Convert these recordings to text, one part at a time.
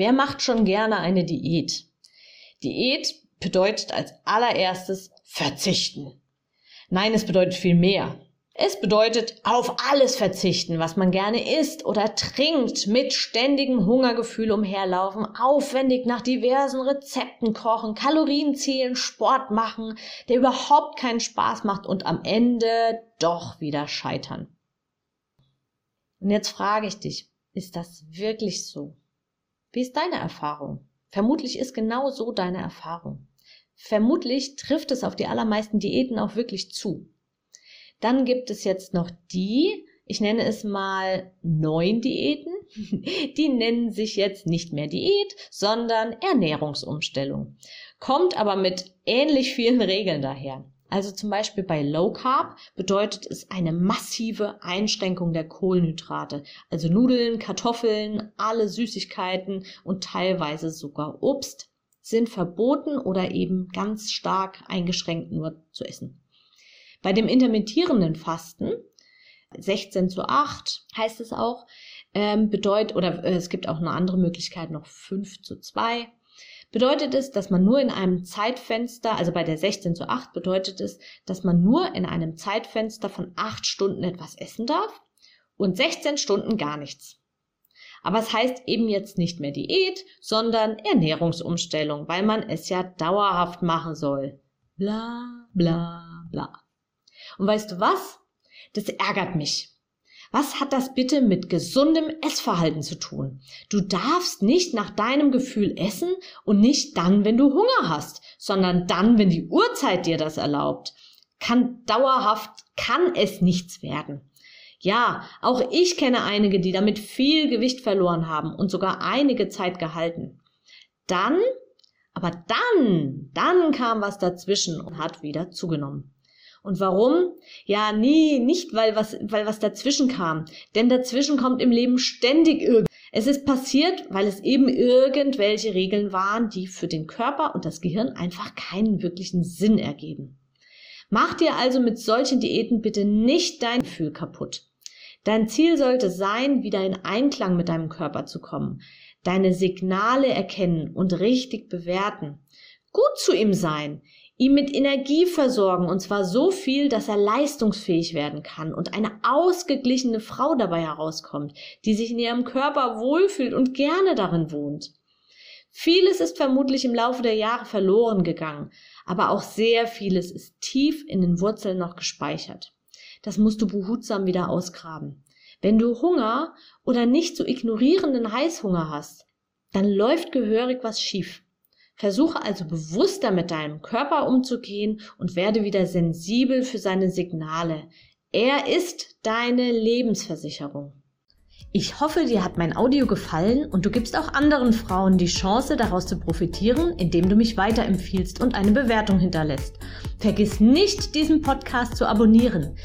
Wer macht schon gerne eine Diät? Diät bedeutet als allererstes verzichten. Nein, es bedeutet viel mehr. Es bedeutet auf alles verzichten, was man gerne isst oder trinkt, mit ständigem Hungergefühl umherlaufen, aufwendig nach diversen Rezepten kochen, Kalorien zählen, Sport machen, der überhaupt keinen Spaß macht und am Ende doch wieder scheitern. Und jetzt frage ich dich, ist das wirklich so? Wie ist deine Erfahrung? Vermutlich ist genau so deine Erfahrung. Vermutlich trifft es auf die allermeisten Diäten auch wirklich zu. Dann gibt es jetzt noch die, ich nenne es mal neun Diäten. Die nennen sich jetzt nicht mehr Diät, sondern Ernährungsumstellung. Kommt aber mit ähnlich vielen Regeln daher. Also zum Beispiel bei Low Carb bedeutet es eine massive Einschränkung der Kohlenhydrate. Also Nudeln, Kartoffeln, alle Süßigkeiten und teilweise sogar Obst sind verboten oder eben ganz stark eingeschränkt nur zu essen. Bei dem intermittierenden Fasten, 16 zu 8 heißt es auch, ähm, bedeutet, oder äh, es gibt auch eine andere Möglichkeit, noch 5 zu 2 bedeutet es, dass man nur in einem Zeitfenster, also bei der 16 zu 8 bedeutet es, dass man nur in einem Zeitfenster von 8 Stunden etwas essen darf und 16 Stunden gar nichts. Aber es heißt eben jetzt nicht mehr Diät, sondern Ernährungsumstellung, weil man es ja dauerhaft machen soll. Bla, bla, bla. Und weißt du was? Das ärgert mich. Was hat das bitte mit gesundem Essverhalten zu tun? Du darfst nicht nach deinem Gefühl essen und nicht dann, wenn du Hunger hast, sondern dann, wenn die Uhrzeit dir das erlaubt. Kann dauerhaft, kann es nichts werden. Ja, auch ich kenne einige, die damit viel Gewicht verloren haben und sogar einige Zeit gehalten. Dann, aber dann, dann kam was dazwischen und hat wieder zugenommen. Und warum? Ja, nie, nicht weil was, weil was dazwischen kam. Denn dazwischen kommt im Leben ständig irgend. Es ist passiert, weil es eben irgendwelche Regeln waren, die für den Körper und das Gehirn einfach keinen wirklichen Sinn ergeben. Mach dir also mit solchen Diäten bitte nicht dein Gefühl kaputt. Dein Ziel sollte sein, wieder in Einklang mit deinem Körper zu kommen, deine Signale erkennen und richtig bewerten, gut zu ihm sein, ihm mit Energie versorgen, und zwar so viel, dass er leistungsfähig werden kann und eine ausgeglichene Frau dabei herauskommt, die sich in ihrem Körper wohlfühlt und gerne darin wohnt. Vieles ist vermutlich im Laufe der Jahre verloren gegangen, aber auch sehr vieles ist tief in den Wurzeln noch gespeichert. Das musst du behutsam wieder ausgraben. Wenn du Hunger oder nicht zu ignorierenden Heißhunger hast, dann läuft gehörig was schief. Versuche also bewusster mit deinem Körper umzugehen und werde wieder sensibel für seine Signale. Er ist deine Lebensversicherung. Ich hoffe, dir hat mein Audio gefallen und du gibst auch anderen Frauen die Chance, daraus zu profitieren, indem du mich weiterempfiehlst und eine Bewertung hinterlässt. Vergiss nicht, diesen Podcast zu abonnieren.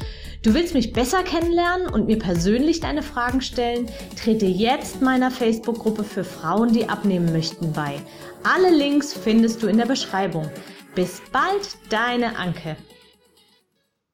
Du willst mich besser kennenlernen und mir persönlich deine Fragen stellen? Trete jetzt meiner Facebook-Gruppe für Frauen, die abnehmen möchten, bei. Alle Links findest du in der Beschreibung. Bis bald, deine Anke.